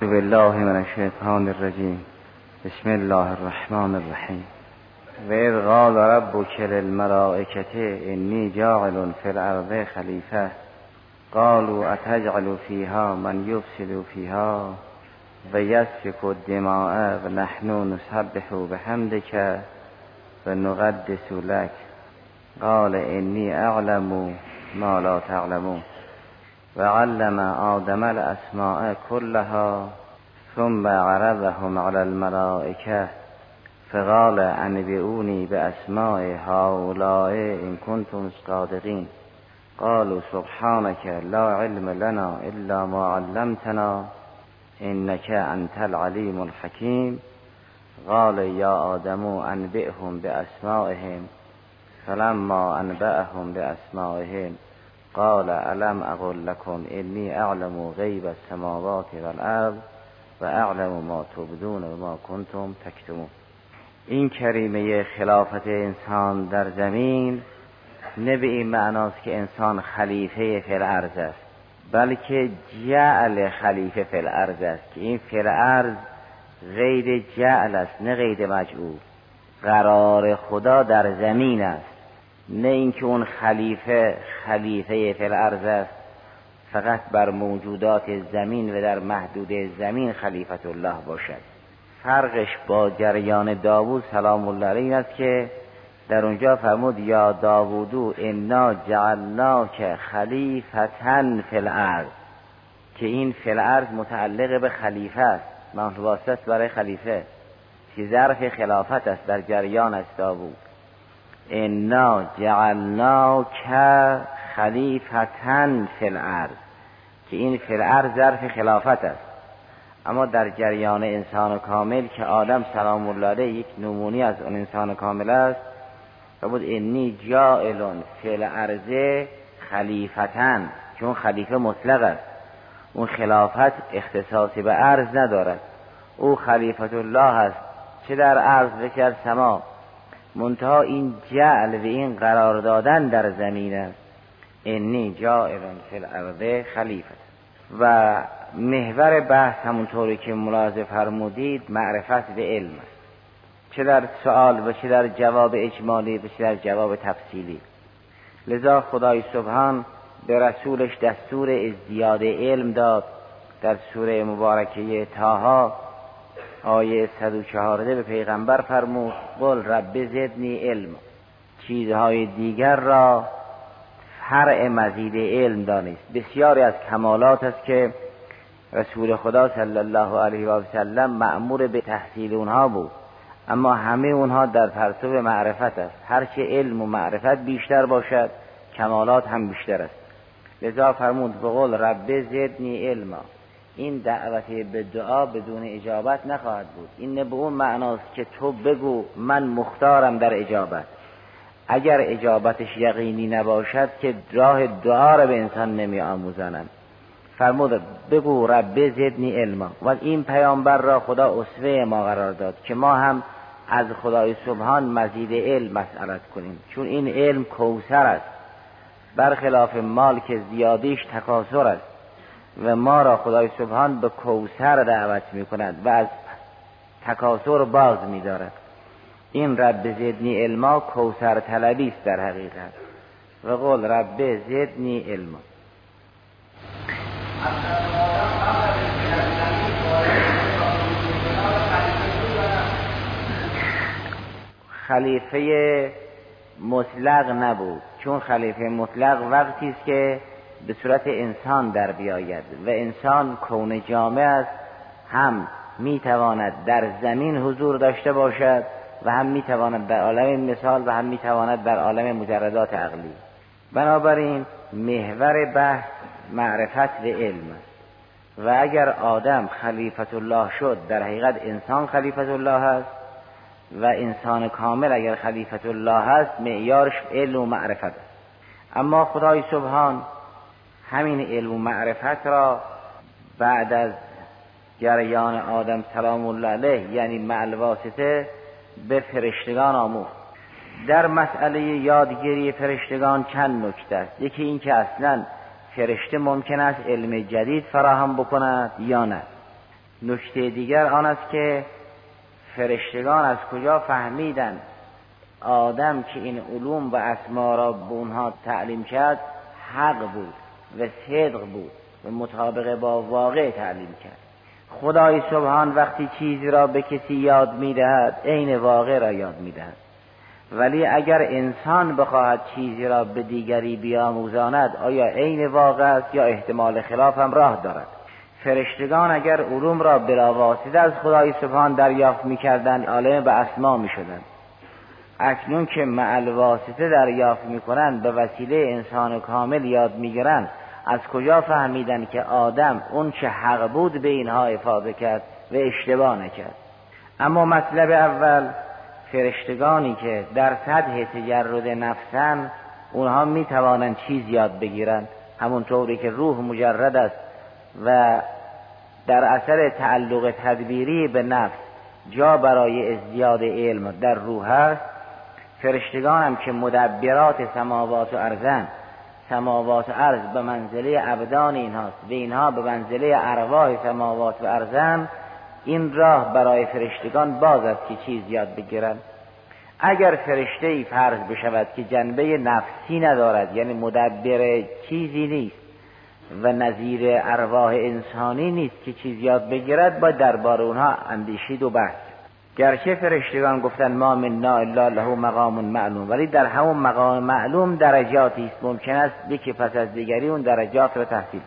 بالله من الشیطان الرجیم. بسم الله الرحمن الرحیم. و اذ قال ربك للملائكة انی جاعل في الارض خلیفه قالوا اتجعل فيها من يفسد فيها و یسفک الدماء و نحن نسبح بحمدك و نقدس لك قال انی اعلم ما لا تعلمون. و علم آدم الأسماء كلها ثم عرضهم على الملائكة فقال أنبئوني بأسماء هؤلاء إن كنتم صادقين. قالوا سبحانك لا علم لنا إلا ما علمتنا إنك أنت العليم الحكيم. قال يا آدم أنبئهم بأسمائهم. فلما أنبأهم بأسمائهم قال الم اقل لكم انی اعلم غیب السماوات والارض و اعلم ما تبدون و ما کنتم تکتمون این کریمه خلافت انسان در زمین نه به این معناست که انسان خلیفه الارض است بلکه جعل خلیفه الارض است که این الارض غیر جعل است نه غیر مجعول. قرار خدا در زمین است. نه اینکه اون خلیفه خلیفه فی الارض است فقط بر موجودات زمین و در محدود زمین خلیفت الله باشد. فرقش با جریان داوود سلام الله علیه است که در اونجا فرمود یا داوودو انا جعلناک خلیفتن فی الارض. که این فی الارض متعلق به خلیفه است منصوب برای خلیفه. که ظرف خلافت است در جریان است داوود. انا جعلناک خلیفتن فی که این فی ظرف خلافت است. اما در جریان انسان کامل که آدم سلام الله علیه یک نمونی از اون انسان کامل است و بود انی جائلون فی خلیفتن چون خلیفه مطلق است. اون خلافت اختصاصی به عرض ندارد. او خلیفت الله است چه در عرض و چه سما. منتها این جعل و این قرار دادن در زمین است. انی جائلون فی الارض خلیفت. و محور بحث همونطوری که ملاحظه فرمودید معرفت به علم است. چه در سوال و چه در جواب اجمالی و چه در جواب تفصیلی. لذا خدای سبحان به رسولش دستور ازدیاد علم داد در سوره مبارکه تاها آیه 114 به پیغمبر فرمود قل رب زدنی علم. چیزهای دیگر را فرع مزید علم دانست. بسیاری از کمالات است که رسول خدا صلی الله علیه و سلم معمور به تحصیل اونها بود. اما همه اونها در پرتو معرفت است. هرچه علم و معرفت بیشتر باشد کمالات هم بیشتر است. لذا فرمود به قول رب زدنی علما. این دعوت به دعا بدون اجابت نخواهد بود. این به اون معناست که تو بگو من مختارم در اجابت. اگر اجابتش یقینی نباشد که راه دعا را به انسان نمی آموزانند فرمود بگو رب زدنی علما. و این پیامبر را خدا اسوه ما قرار داد که ما هم از خدای سبحان مزید علم مسئلت کنیم. چون این علم کوسر است. برخلاف مال که زیادیش تکاسر است. و ما را خدای سبحان به کوسر دعوت می کند و از تکاسر باز می دارد این رب زدنی علما کوسر طلبی است در حقیقت. و قول رب زدنی علما. خلیفه مطلق نبود. چون خلیفه مطلق وقتی است که به صورت انسان در بیاید و انسان کون جامع است هم می‌تواند در زمین حضور داشته باشد و هم می‌تواند در عالم مثال و هم می‌تواند در عالم مجردات عقلی. بنابراین محور بحث معرفت به علم است. و اگر آدم خلیفت الله شد در حقیقت انسان خلیفت الله است و انسان کامل اگر خلیفت الله است معیارش علم و معرفت است. اما خدای سبحان همین علم و معرفت را بعد از جریان آدم سلام الله علیه یعنی معلواسطه به فرشتگان آموخت. در مسئله یادگیری فرشتگان چند نکته است؟ یکی این که اصلا فرشته ممکن است علم جدید فراهم بکند یا نه. نکته دیگر آن است که فرشتگان از کجا فهمیدن آدم که این علوم و اسما را به اونها تعلیم کرد؟ حق بود. و صدق بود و مطابق با واقع تعلیم کرد. خدای سبحان وقتی چیزی را به کسی یاد می‌دهد عین واقع را یاد می‌دهد. ولی اگر انسان بخواهد چیزی را به دیگری بیاموزاند آیا عین واقع است یا احتمال خلاف هم راه دارد؟ فرشتگان اگر علوم را بلا واسطه از خدای سبحان دریافت می‌کردند عالم به اسما می‌شدند. اکنون که معل واسطه دریافت می‌کنند به وسیله انسان کامل یاد می‌گیرند از کجا فهمیدن که آدم اون چه حق بود به اینها افاده کرد و اشتباه نکرد؟ اما مطلب اول فرشتگانی که در سطح تجرد نفسن اونها می توانند چیز یاد بگیرند. همونطوری که روح مجرد است و در اثر تعلق تدبیری به نفس جا برای ازدیاد علم در روح است. فرشتگان هم که مدبرات سماوات و ارزن سماوات و ارز به منزله ابدان اینهاست و اینها به منزله ارواح سماوات و ارزن این راه برای فرشتگان باز است که چیز یاد بگیرند. اگر فرشته ای فرض بشود که جنبه نفسی ندارد یعنی مدبر چیزی نیست و نظیر ارواح انسانی نیست که چیز یاد بگیرد با دربار اونها اندیشید و بحث گرچه فرشتگان گفتن ما من الا له مقام معلوم ولی در همون مقام معلوم درجاتی است. ممکن است یکی پس از دیگری اون درجات را تحصیل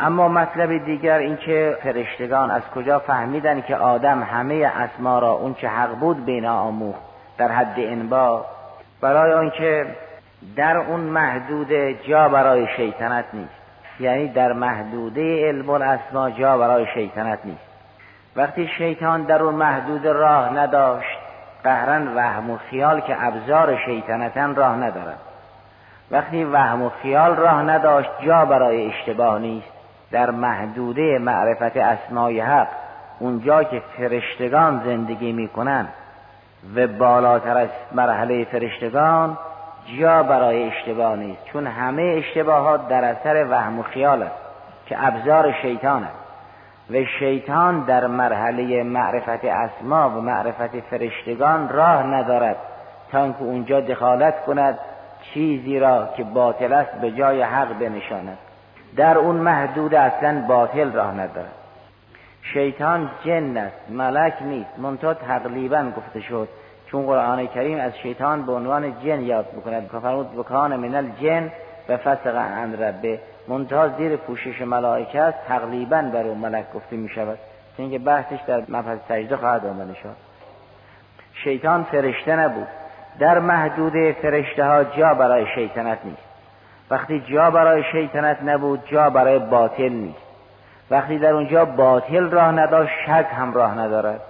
اما مطلب دیگر اینکه فرشتگان از کجا فهمیدن که آدم همه اسما را اون چه حق بود بینا آموخت در حد انبا برای آنکه در اون محدود جا برای شیطنت نیست. یعنی در محدوده علم الاسما جا برای شیطنت نیست. وقتی شیطان در اون محدود راه نداشت قهرن وهم و خیال که ابزار شیطنتن راه ندارد. وقتی وهم و خیال راه نداشت جا برای اشتباه نیست. در محدوده معرفت اسمای حق اونجا که فرشتگان زندگی می‌کنن و بالاتر از مرحله فرشتگان جا برای اشتباه نیست. چون همه اشتباهات در اثر وهم و خیال است که ابزار شیطان است. و شیطان در مرحله معرفت اسما و معرفت فرشتگان راه ندارد تا اینکه اونجا دخالت کند چیزی را که باطل است به جای حق بنشاند. در اون محدود اصلا باطل راه ندارد. شیطان جن است ملک نیست. منتها تقریبا گفته شد. چون قرآن کریم از شیطان به عنوان جن یاد بکند که فرمود بکان من الجن و فسق عن ربه. منتها زیر پوشش ملائکه است تقریبا بر اون ملک گفته می شود اینکه بحثش در مبحث سجده خواهد آمده شد شیطان فرشته نبود. در محدود فرشته ها جا برای شیطنت نیست. وقتی جا برای شیطنت نبود جا برای باطل نیست. وقتی در اونجا باطل راه نداشت شک هم راه ندارد.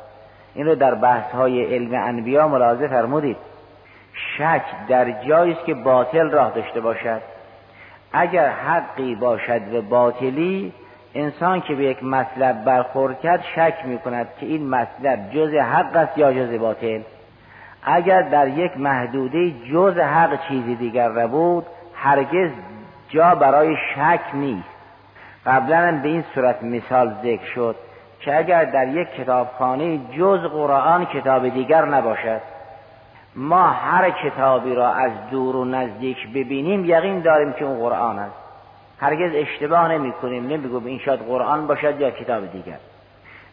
این رو در بحث های علم انبیا ملاحظه فرمودید. شک در جایی است که باطل راه داشته باشد. اگر حقی باشد و باطلی انسان که به یک مطلب برخورد کرد شک می کند که این مطلب جز حق است یا جز باطل. اگر در یک محدوده جز حق چیزی دیگر نبود هرگز جا برای شک نیست. قبلا به این صورت مثال ذکر شد که اگر در یک کتابخانه جز قرآن کتاب دیگر نباشد ما هر کتابی را از دور و نزدیک ببینیم یقین داریم که اون قرآن است. هرگز اشتباه نمی کنیم نمیگو این شاید قرآن باشد یا کتاب دیگر.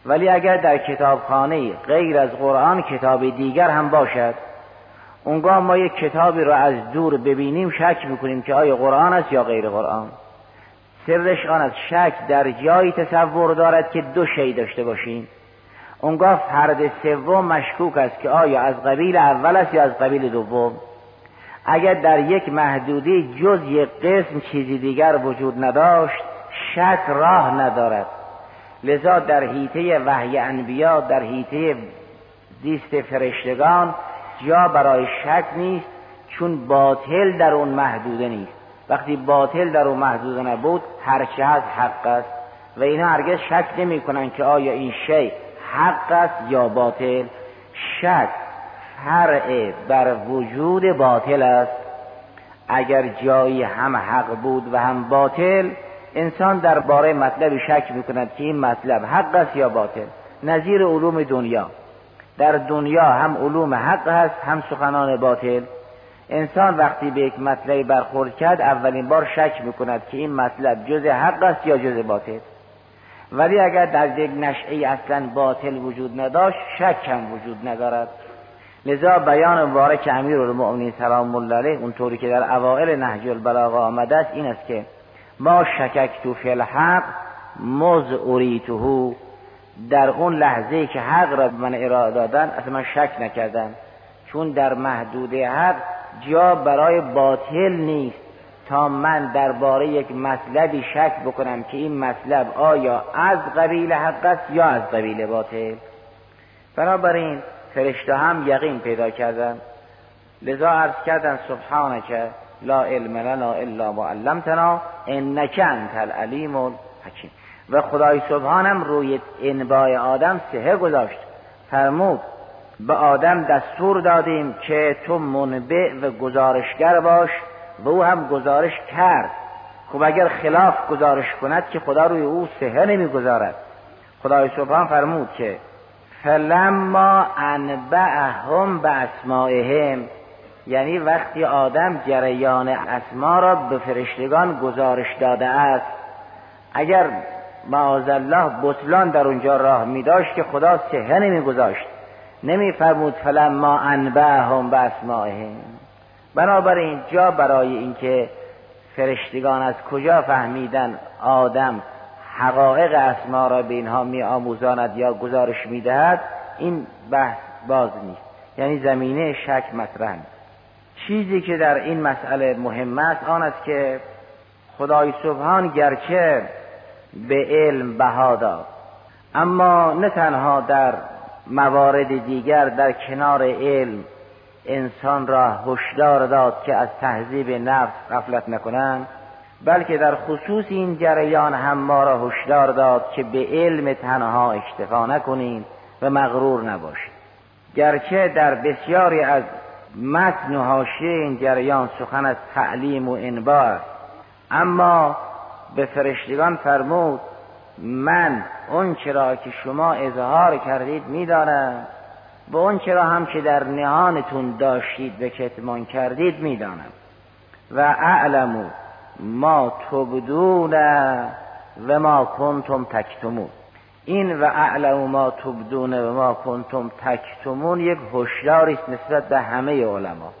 ولی اگر در کتابخانه غیر از قرآن کتاب دیگر هم باشد اونگاه ما یک کتابی را از دور ببینیم شک می‌کنیم که آیا قرآن است یا غیر قرآن. سرش آن از شک در جایی تصور دارد که دو شی داشته باشیم. اونگاه فرد سوم مشکوک است که آیا از قبیل اول است یا از قبیل دوم؟ اگر در یک محدودی جز یک قسم چیزی دیگر وجود نداشت شک راه ندارد. لذا در حیطه وحی انبیا در حیطه زیست فرشتگان جا برای شک نیست چون باطل در اون محدوده نیست. وقتی باطل در اون محدوده نبود هرچه از حق است. و اینا هرگز شک نمی که آیا این شی حق است یا باطل؟ شک فرع بر وجود باطل است. اگر جایی هم حق بود و هم باطل انسان درباره مطلب شک می‌کند که این مطلب حق است یا باطل. نظیر علوم دنیا. در دنیا هم علوم حق هست هم سخنان باطل. انسان وقتی به یک مطلبی برخورد کرد اولین بار شک می‌کند که این مطلب جز حق است یا جز باطل. ولی اگر در یک نشعه اصلا باطل وجود نداشت شک هم وجود ندارد. لذا بیان مبارک امیر المؤمنین سلام الله علیه اونطوری که در اوائل نهج البلاغه آمده است این است که ما شکک تو فی الحق مز در اون لحظه که حق را من اراده دادن اصلا من شک نکردم. چون در محدوده حق جا برای باطل نیست. تا من درباره یک مطلبی شک بکنم که این مطلب آیا از قبیل حق است یا از قبیل باطل. بنابراین فرشته هم یقین پیدا کردن. لذا عرض کردن سبحانک لا علم لنا الا ما علمتنا انک انت العلیم الحکیم. و خدای سبحانم روی انبای آدم سهه گذاشت. فرمود به آدم دستور دادیم که تو منبع و گزارشگر باش و او هم گزارش کرد خب اگر خلاف گزارش کند که خدا روی او سهه نمی‌گذارد. خدای سبحان فرمود که فلما انبعهم به اسمائهم یعنی وقتی آدم جریان اسما را به فرشتگان گزارش داده است اگر معاذالله بطلان در اونجا راه می داشت که خدا سهه نمی گذاشت نمی فرمود فلما انبعهم به اسمائهم بنابراین جا برای اینکه فرشتگان از کجا فهمیدن آدم حقایق اسما را به اینها می آموزاند یا گزارش می دهد این بحث باز نیست. یعنی زمینه شک مطرح چیزی که در این مسئله مهم است آن است که خدای سبحان گرچه به علم بها داد اما نه تنها در موارد دیگر در کنار علم انسان را هشدار داد که از تهذیب نفس غفلت نکنند بلکه در خصوص این جریان هم ما را هشدار داد که به علم تنها اکتفا نکنیم و مغرور نباشید گرچه در بسیاری از متن و حاشیه این جریان سخن از تعلیم و انبار اما به فرشتگان فرمود من اون چرا که شما اظهار کردید می‌دانم و اون چرا هم که در نهانتون داشتید به کتمان کردید می‌دانم. و اعلمو ما تبدون و ما کنتم تکتمون. این و اعلم ما تبدون و ما کنتم تکتمون یک هشداری است نسبت به همه علما.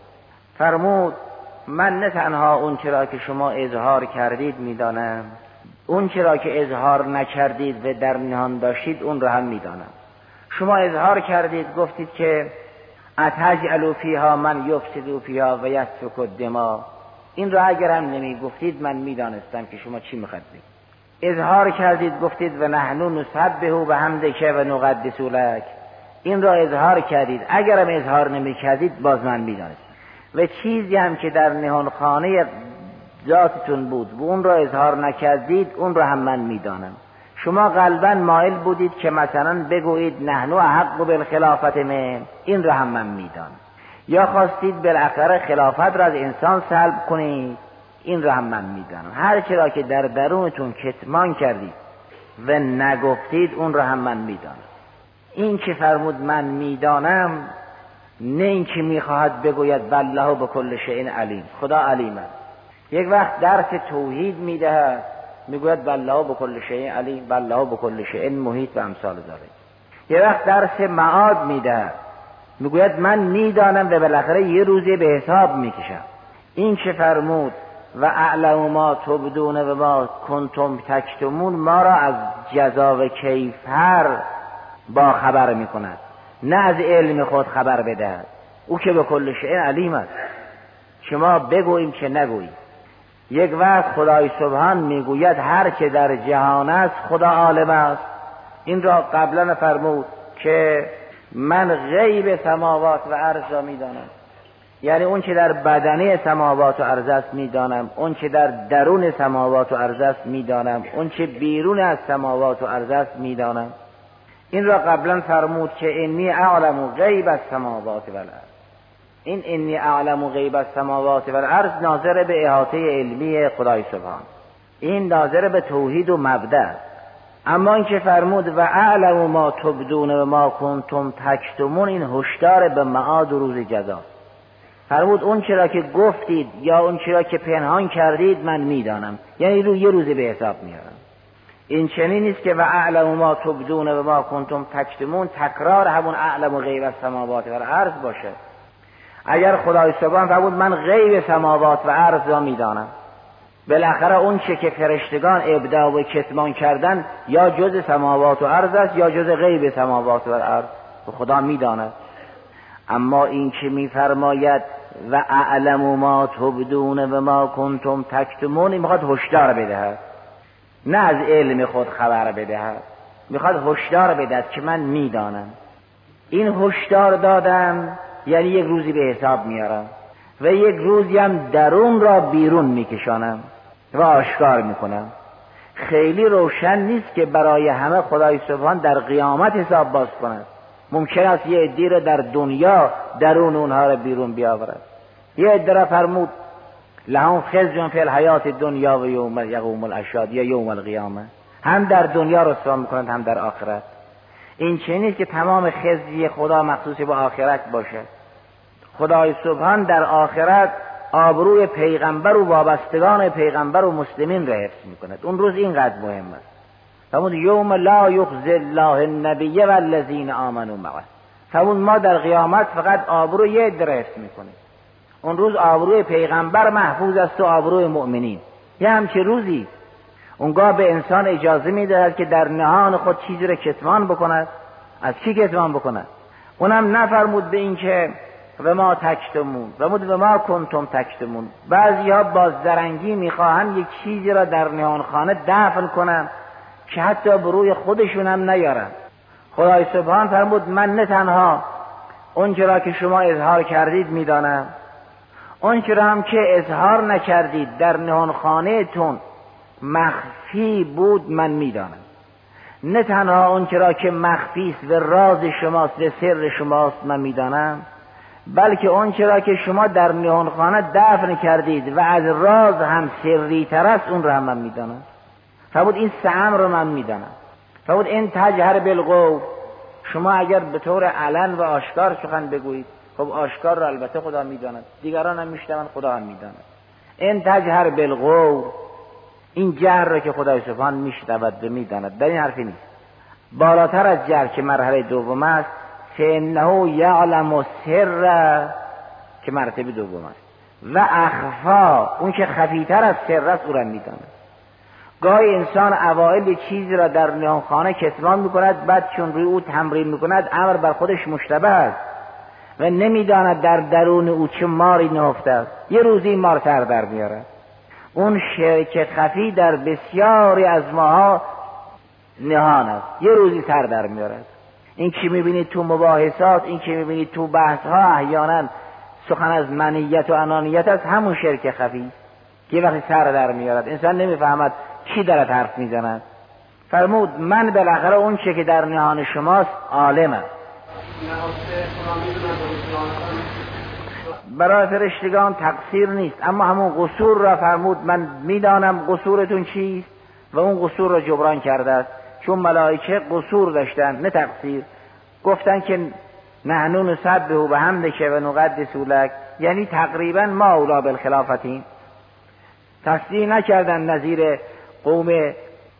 فرمود من نه تنها اون چرا که شما اظهار کردید می‌دانم اون چرا که اظهار نکردید و در نهان داشتید اون را هم می‌دانم. شما اظهار کردید گفتید که اتجعلوا فیها من یفسد فیها و یسفک الدما. این را اگر هم نمی گفتید من می‌دانستم که شما چی می‌خواید اظهار کردید گفتید و نحنو نسبه و حمدک و نقدس لک. این را اظهار کردید. اگرم اظهار نمی کردید باز من می‌دانستم. و چیزی هم که در نهان خانه ذاتتون بود و اون را اظهار نکردید اون را هم من می‌دانم. شما قلبا مایل بودید که مثلا بگویید نحنو حق بالخلافت من. این را هم من می‌دانم. یا خواستید بالاخره خلافت را از انسان سلب کنید. این را هم من می‌دانم. هر چرا که در درونتون کتمان کردید و نگفتید اون را هم من می‌دانم. این که فرمود من می‌دانم نه اینکه می‌خواهد بگوید بالله به کل شیء علیم. خدا علیم یک وقت درس توحید می‌دهد. می‌گوید بالله به کل شیء علیم بالله به کل شیء محیط و امثال داره. یک وقت درس معاد می‌دهد می‌گوید من می‌دانم و بالاخره یه روزی به حساب می‌کشم. این که فرمود؟ و اعلم ما تبدون و ما کنتم تکتمون ما را از جزا و کیفر با خبر می کند نه از علم خود خبر بدهد او که به کل شیء علیم است. شما بگوییم که نگوییم. یک وقت خدای سبحان می‌گوید هر که در جهان است خدا عالم است. این را قبلا فرمود که من غیب سماوات و عرض را می‌دانم. یعنی اون که در بدنه سماوات و ارض است می‌دانم. اون که در درون سماوات و ارض است می‌دانم. اون که بیرون از سماوات و ارض است می‌دانم. این را قبلا فرمود که انی اعلم غیب السماوات و الارض. این انی اعلم غیب السماوات و الارض ناظر به احاطه علمی خدای سبحان. این ناظر به توحید و مبدع اما اینکه فرمود و اعلم ما تبدون و ما کنتم تکتمون این هشدار به معاد و روز جزا. فرمود اون چرا که گفتید یا اون چرا که پنهان کردید من می‌دانم. یعنی رو یه روزی به حساب میارم. این چنین نیست که و اعلم ما تبدون و ما کنتم تکتمون. تکرار همون اعلم و غیب از سماوات و عرض باشه. اگر خدای سبحان فرمود من غیب سماوات و عرض را می‌دانم. بالاخره اون چه که فرشتگان ابداع و کتمان کردن یا جز سماوات و عرض است یا جز غیب سماوات و عرض. و خدا می‌داند. اما این که میفرماید و اعلم ما تبدون و ما کنتم تکتمون می‌خواد هشدار بدهد. نه از علم خود خبر بدهد. می‌خواد هشدار بدهد که من می‌دانم. این هشدار دادم یعنی یک روزی به حساب میارم و یک روزی هم درون را بیرون میکشانم و آشکار می‌کنم. خیلی روشن نیست که برای همه خدای سبحان در قیامت حساب باز کند. ممکن است یه عدی را در دنیا درون اونها را بیرون بیاورد. یه عده فرمود لهم خزیون فی الحیات دنیا و یوم یقوم الاشاد یا یوم القیامه. هم در دنیا رسوا می‌کنند هم در آخرت. این چه نیست که تمام خزی خدا مخصوص به آخرت باشه خدای سبحان در آخرت آبروی پیغمبر و وابستگان پیغمبر و مسلمین را حفظ می‌کند. اون روز اینقدر مهم است. فرمود یوم لا یخزی الله النبی و الذین آمنوا معه. فرمود ما در قیامت فقط آبروی یه در حفظ می‌کنیم. اون روز آبروی پیغمبر محفوظ است و آبروی مؤمنین. یه همچه روزی اونگاه به انسان اجازه می‌دهد که در نهان خود چیزی را کتمان بکند. از کی کتمان بکند؟ اونم نفرمود به اینکه و ما تکتمون و مود و ما کنتم تکتمون بعضی ها با زرنگی می‌خواهند یک چیزی را در نهان خانه دفن کنند که حتی بروی خودشون هم نیارن خدای سبحان فرمود من نه تنها اون را که شما اظهار کردید می‌دانم اون را هم که اظهار نکردید در نهان خانه تون مخفی بود من می‌دانم. نه تنها اون را که مخفی است و راز شماست و سر شماست من می‌دانم بلکه اون را که شما در خانه دفن کردید و از راز هم سری تر است اون را هم من می‌دانم. فرمود این سهم رو من می‌دانم. فرمود این تجهر بالقول شما اگر به طور علن و آشکار سخن بگویید خب آشکار رو البته خدا می‌داند. دیگران هم میشنون خدا هم می‌داند. این تجهر بالقول این جهر رو که خدای سبحان میشنود و می‌داند. در این حرفی نیست. بالاتر از جهر که مرحله دوم است فانه یعلم سر که مرتبه دوم است. و اخفا اون که خفیتر از سر است او را می‌داند. گاهی انسان اوائل چیزی را در خانه کتمان می‌کند بعد چون روی او تمرین می‌کند امر بر خودش مشتبه است. و نمی‌داند در درون او چه ماری نهفته است. یه روزی مار سر در میارد اون شرک خفی در بسیاری از ماها نهان است. یه روزی سر در میارد این که می‌بینید تو مباحثات این که می‌بینید تو بحث ها احیانا سخن از منیت و انانیت است همون شرک خفی. که وقتی سر در میارد انسان نمی‌فهمد کی دارد حرف می‌زند. فرمود من بالاخره اون چه که در نهان شماست عالمم برای فرشتگان تقصیر نیست. اما همون قصور را فرمود من می‌دانم قصورتون چیست و اون قصور را جبران کرده است. چون ملائکه قصور داشتن نه تقصیر. گفتن که نحنو نسبه و به هم که و نقدس لک. یعنی تقریبا ما اولا بالخلافتیم. تصدیح نکردن نظیر قوم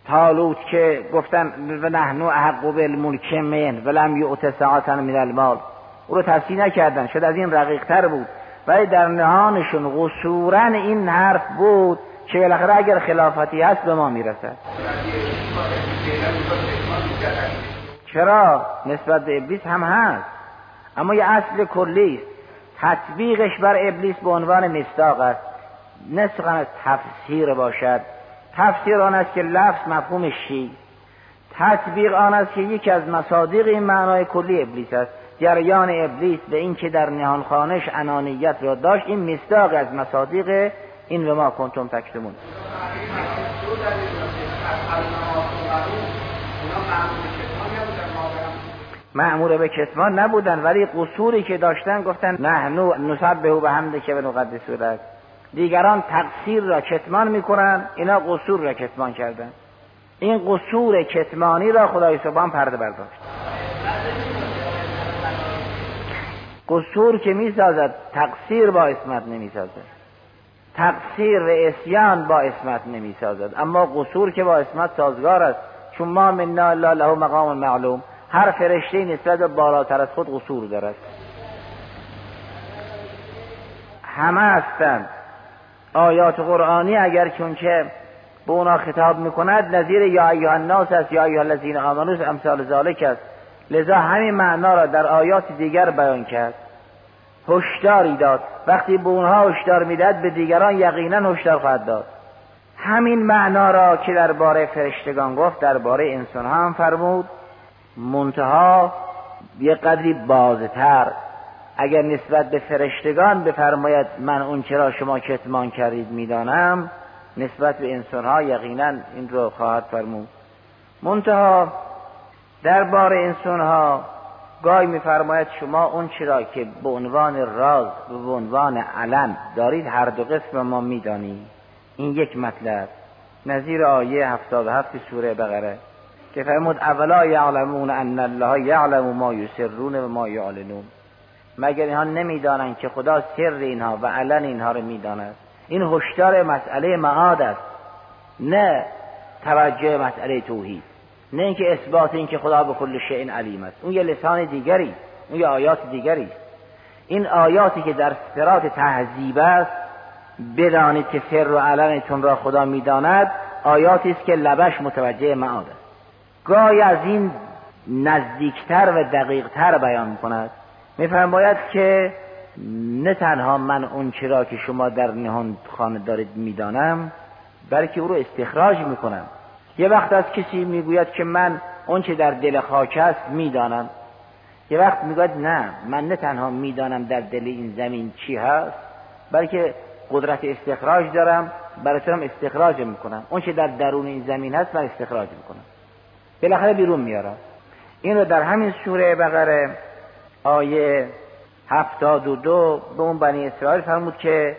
تالوت که گفتن و نحنو احق بالملک من ولم یعت ساعتا من المال. او رو تصدیح نکردن. شد از این رقیق تر بود. ولی در نهانشون قصورا این حرف بود که بالاخره اگر خلافتی هست به ما می‌رسد. چرا؟ نسبت به ابلیس هم هست. اما یه اصل کلی است. تطبیقش بر ابلیس به عنوان مستاق است. نه از تفسیر باشد. تفسیر آن است که لفظ مفهوم شی تطبیق آن است که یکی از مصادیق این معنای کلی ابلیس است. جریان ابلیس به این که در نهان خانش انانیت را داشت این مصداق از مصادیق این و ما کنتم تکتمون. معمور به کتمان نبودن ولی قصوری که داشتن گفتن نحنو نسبه به همده که به نقدس دیگران تقصیر را کتمان می‌کنن اینا قصور را کتمان کردن. این قصور کتمانی را خدای سبحان پرده برداشت. قصور که می‌سازد تقصیر با اسمت نمی‌سازد. تقصیر و اسیان با اسمت نمی‌سازد. اما قصور که با اسمت سازگار است. چون ما منا الله له مقام معلوم. هر فرشته نسبت بالاتر از خود قصور دارد. همه هستند. آیات قرآنی اگر چون که به اونا خطاب می‌کند نظیر یا ایها الناس است یا ایها الذین آمنوا امثال ذالک است. لذا همین معنا را در آیات دیگر بیان کرد. هشداری داد. وقتی به اونها هشدار می‌داد به دیگران یقینا هشدار خواهد داد. همین معنا را که درباره فرشتگان گفت درباره انسان ها هم فرمود منتها یه قدری بازتر. اگر نسبت به فرشتگان بفرماید من اون چرا شما کتمان کردید می‌دانم نسبت به انسان ها یقینا این رو خواهد فرمود. منتها درباره انسان ها گاهی میفرماید شما اون چرا که به عنوان راز به عنوان علن دارید هر دو قسم ما میدانی این یک مطلب. نظیر آیه 77 سوره بقره که فرمود اولا یعلمون ان الله یعلم ما یسرون و ما یعلنون. مگر اینها نمی‌دانند که خدا سر اینها و علن اینها رو می‌داند. این هشدار مسئله معاد است نه توجه مسئله توحید. نه اینکه اثبات اینکه خدا به کل شیء علیم است. اون یه لسان دیگری اون یه آیات دیگری. این آیاتی که در سرات تهذیب است بدانید که سر و علنتون را خدا می‌داند آیاتی است که لبش متوجه معاد است. گاهی از این نزدیکتر و دقیقتر بیان کند میفرماید که نه تنها من اون چرا که شما در نهان خانه دارید می‌دانم بلکه او رو استخراج می‌کنم. یه وقت از کسی می‌گوید که من اون چه در دل خاک است می‌دانم. یه وقت می‌گوید نه من نه تنها می‌دانم در دل این زمین چی هست بلکه قدرت استخراج دارم برای استخراج می‌کنم. اون چه در درون این زمین هست من استخراج می‌کنم. بالاخره بیرون میارم. این رو در همین سوره بقره آیه هفتاد و دو به اون بنی اسرائیل فرمود که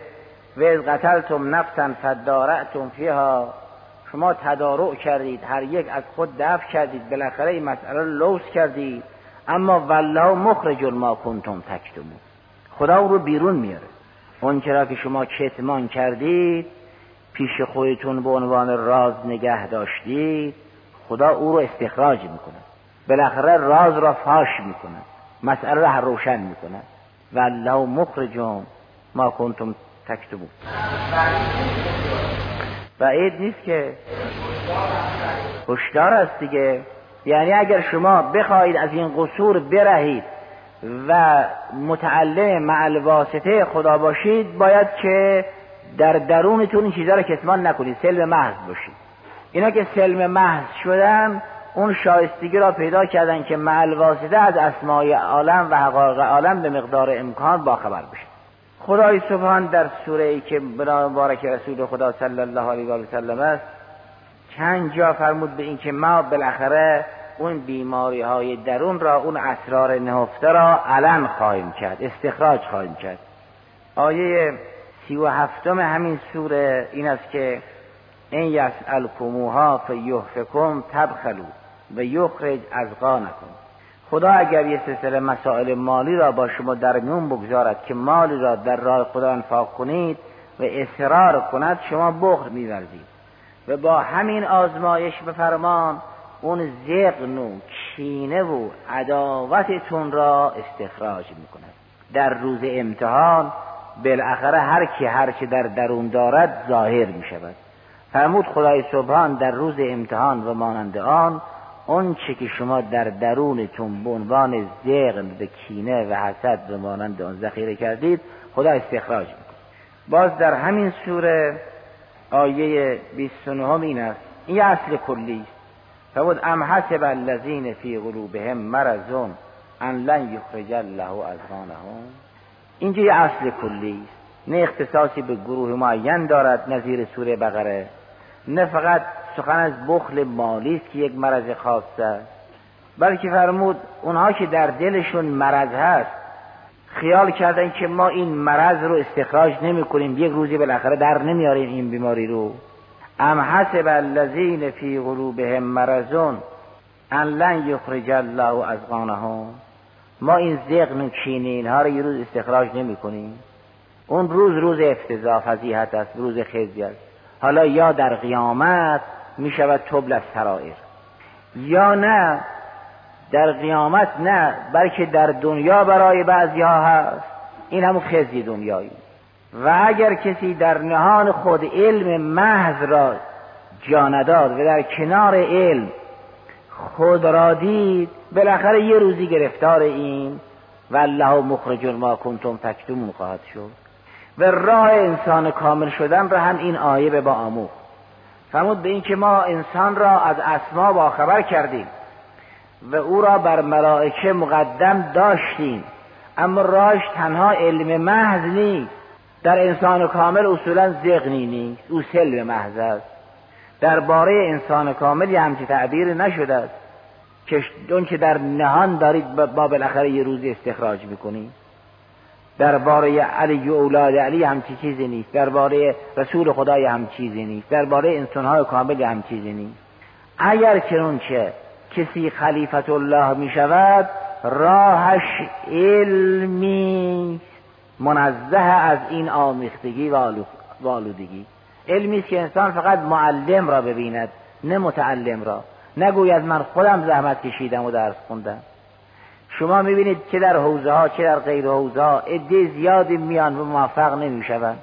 وز قتلتم نفسا فدارعتم فیها شما تدارع کردید هر یک از خود دفع کردید بالاخره این مسئله رو لوس کردید. اما والله مخرج ما کنتم تکتمون. خدا او رو بیرون میاره. اون چرا که شما کتمان کردید پیش خودتون به عنوان راز نگه داشتید خدا او رو استخراج می‌کنه. بالاخره راز را فاش می‌کنه. مسئله را روشن می‌کنه. والله مخرج ما کنتم تکتمون. بعید نیست که هشدار است دیگه. یعنی اگر شما بخواهید از این قصور برهید و متعلم مع واسطه خدا باشید باید که در درونتون این چیزها رو کتمان نکنید سلم محض باشید. اینا که سلم محض شدن اون شایستگی را پیدا کردن که مع واسطه از اسمای عالم و حقایق عالم به مقدار امکان باخبر بشید خدای سبحان در سوره ای که بنا مبارک رسول خدا صلی الله علیه و سلم است چند جا فرمود به اینکه ما بالاخره اون بیماری های درون را اون اسرار نهفته را علن خواهیم کرد استخراج خواهیم کرد. آیه سی و هفتم همین سوره این است که این یسألکموها فیحفکم تبخلو و یخرج از نکن خدا اگر یه سلسله مسائل مالی را با شما در میون بگذارد که مالی را در راه خدا انفاق کنید و اصرار کند شما بخل میورزید. و با همین آزمایش به فرمان اون زغن و کینه و عداوتتون را استخراج می‌کند. در روز امتحان بالاخره هر کی هر چه در درون دارد ظاهر می شود فرمود خدای سبحان در روز امتحان و مانند آن اون چه که شما در درونتون به عنوان زغن به کینه و حسد به مانند آن ذخیره کردید خدا استخراج می‌کنه. باز در همین سوره آیه 29 این است. این اصل کلی است. فبود ام حسب الذین فی قلوبهم مرضون ان لن یخرج الله اذغانهم اینجا یه اصل کلی است. نه اختصاصی به گروه معین دارد نظیر سوره بقره. نه فقط سخن از بخل مالی است که یک مرض خاص است. بلکه فرمود اونها که در دلشون مرض هست خیال کردن که ما این مرض رو استخراج نمی کنیم یک روزی بالاخره در نمیاریم این بیماری رو. ام حسب الذین فی قلوبهم مرضون ان لن یخرج الله از ما این زغن و اینها رو یه روز استخراج نمی کنیم. اون روز روز افتضاح فضیحت است روز خزی است. حالا یا در قیامت می شود تبل از سرائر. یا نه در قیامت نه بلکه در دنیا برای بعضی ها هست. این همون خزی دنیایی. و اگر کسی در نهان خود علم محض را جانداد و در کنار علم خود را دید بالاخره یه روزی گرفتار این و الله مخرج ما کنتم تکتمون خواهد شد. و راه انسان کامل شدن را هم این آیه به با آموخ فرمود به اینکه ما انسان را از اسما با خبر کردیم و او را بر ملائکه مقدم داشتیم. اما راش تنها علم محض نیست. در انسان کامل اصولا زغنی نیست. او سلم محض است. درباره انسان کامل یه همچی تعبیر نشده است. که اون که در نهان دارید با بالاخره یه روزی استخراج می‌کنید. درباره علی و اولاد علی هم چیزی نیست. درباره رسول خدای هم چیزی نیست. درباره انسانهای کامل هم چیزی نیست. اگر چه کسی خلیفت الله می شود راهش علمی منزه از این آمیختگی و آلودگی علمی است که انسان فقط معلم را ببیند نه متعلم را. نگوید من خودم زحمت کشیدم و درس خوندم. شما می‌بینید چه در حوزه ها چه در غیر حوزه ها عده زیادی میان و موفق نمی‌شوند.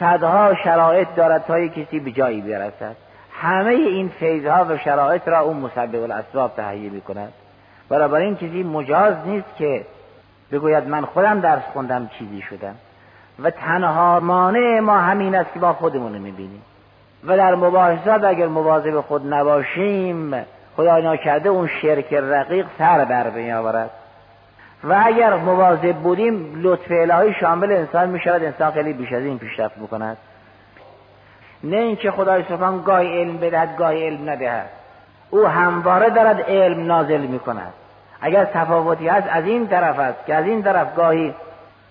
صدها شرایط دارد تا کسی به جایی برسد. همه این فیضها و شرایط را اون مسبب الاسباب تهیه می‌کند. برابر این چیزی مجاز نیست که بگوید من خودم درس خوندم چیزی شدم. و تنها مانع ما همین است که با خودمون می‌بینیم. و در مباحثات اگر مواظب خود نباشیم خدای ناکرده اون شرک رقیق سر بر میآورد. و اگر مواظب بودیم لطف الهی شامل انسان می شود انسان خیلی بیش از این پیشرفت بکند نه اینکه خدای سبحان گاهی علم بدهد گاهی علم ندهد. او همواره دارد علم نازل می کند اگر تفاوتی هست از این طرف است که از این طرف گاهی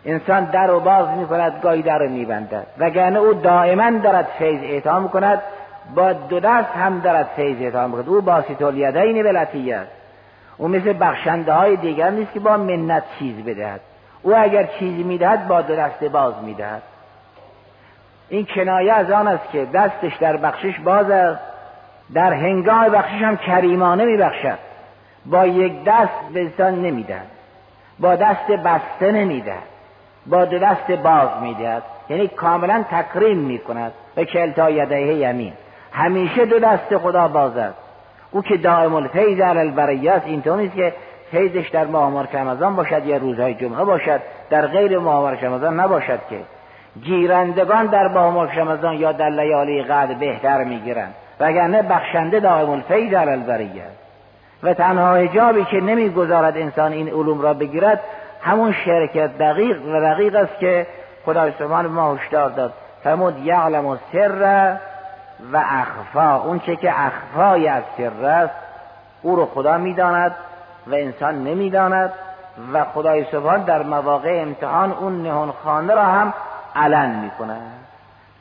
انسان در و باز می کند گاهی در رو می بندد وگرنه او دائما دارد فیض اعطا می کند با دو دست هم دارد فیض اعطا می کند او باسط الیدین بلطیه است. او مثل بخشنده های دیگر نیست که با منت چیز بدهد. او اگر چیزی می‌دهد با دو دست باز می‌دهد. این کنایه از آن است که دستش در بخشش باز است. در هنگام بخشش هم کریمانه میبخشد. با یک دست به انسان نمی‌دهد. با دست بسته نمی‌دهد. با دو دست باز می‌دهد. یعنی کاملا تکریم می‌کند. و کلتا یده یمین. همیشه دو دست خدا باز است. او که دائم الفیض علی البریه است اینطور نیست که فیضش در ماه رمضان باشد یا روزهای جمعه باشد در غیر ماه رمضان نباشد که. گیرندگان در ماه رمضان یا در لیالی قدر بهتر می‌گیرند. وگرنه بخشنده دائم الفیض علی البریه و تنها حجابی که نمی‌گذارد انسان این علوم را بگیرد همون شرکت دقیق و دقیق است که خدای سبحان ما هشدار داد. فرمود یعلم سر و اخفا اون چه که اخفای از سر است او رو خدا می‌داند و انسان نمی‌داند و خدای سبحان در مواقع امتحان اون نهان خانه را هم علن می‌کند.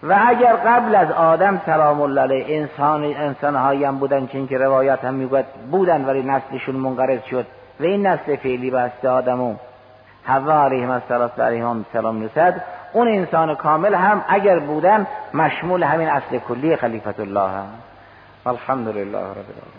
و اگر قبل از آدم سلام الله علیه انسان انسان هم بودن که اینکه روایت هم می‌گوید بودن ولی نسلشون منقرض شد و این نسل فعلی بسته آدمو حوا علیهم السلام سلام رسد اون انسان کامل هم اگر بودن مشمول همین اصل کلی خلیفت الله هم. الحمد لله رب العالمین.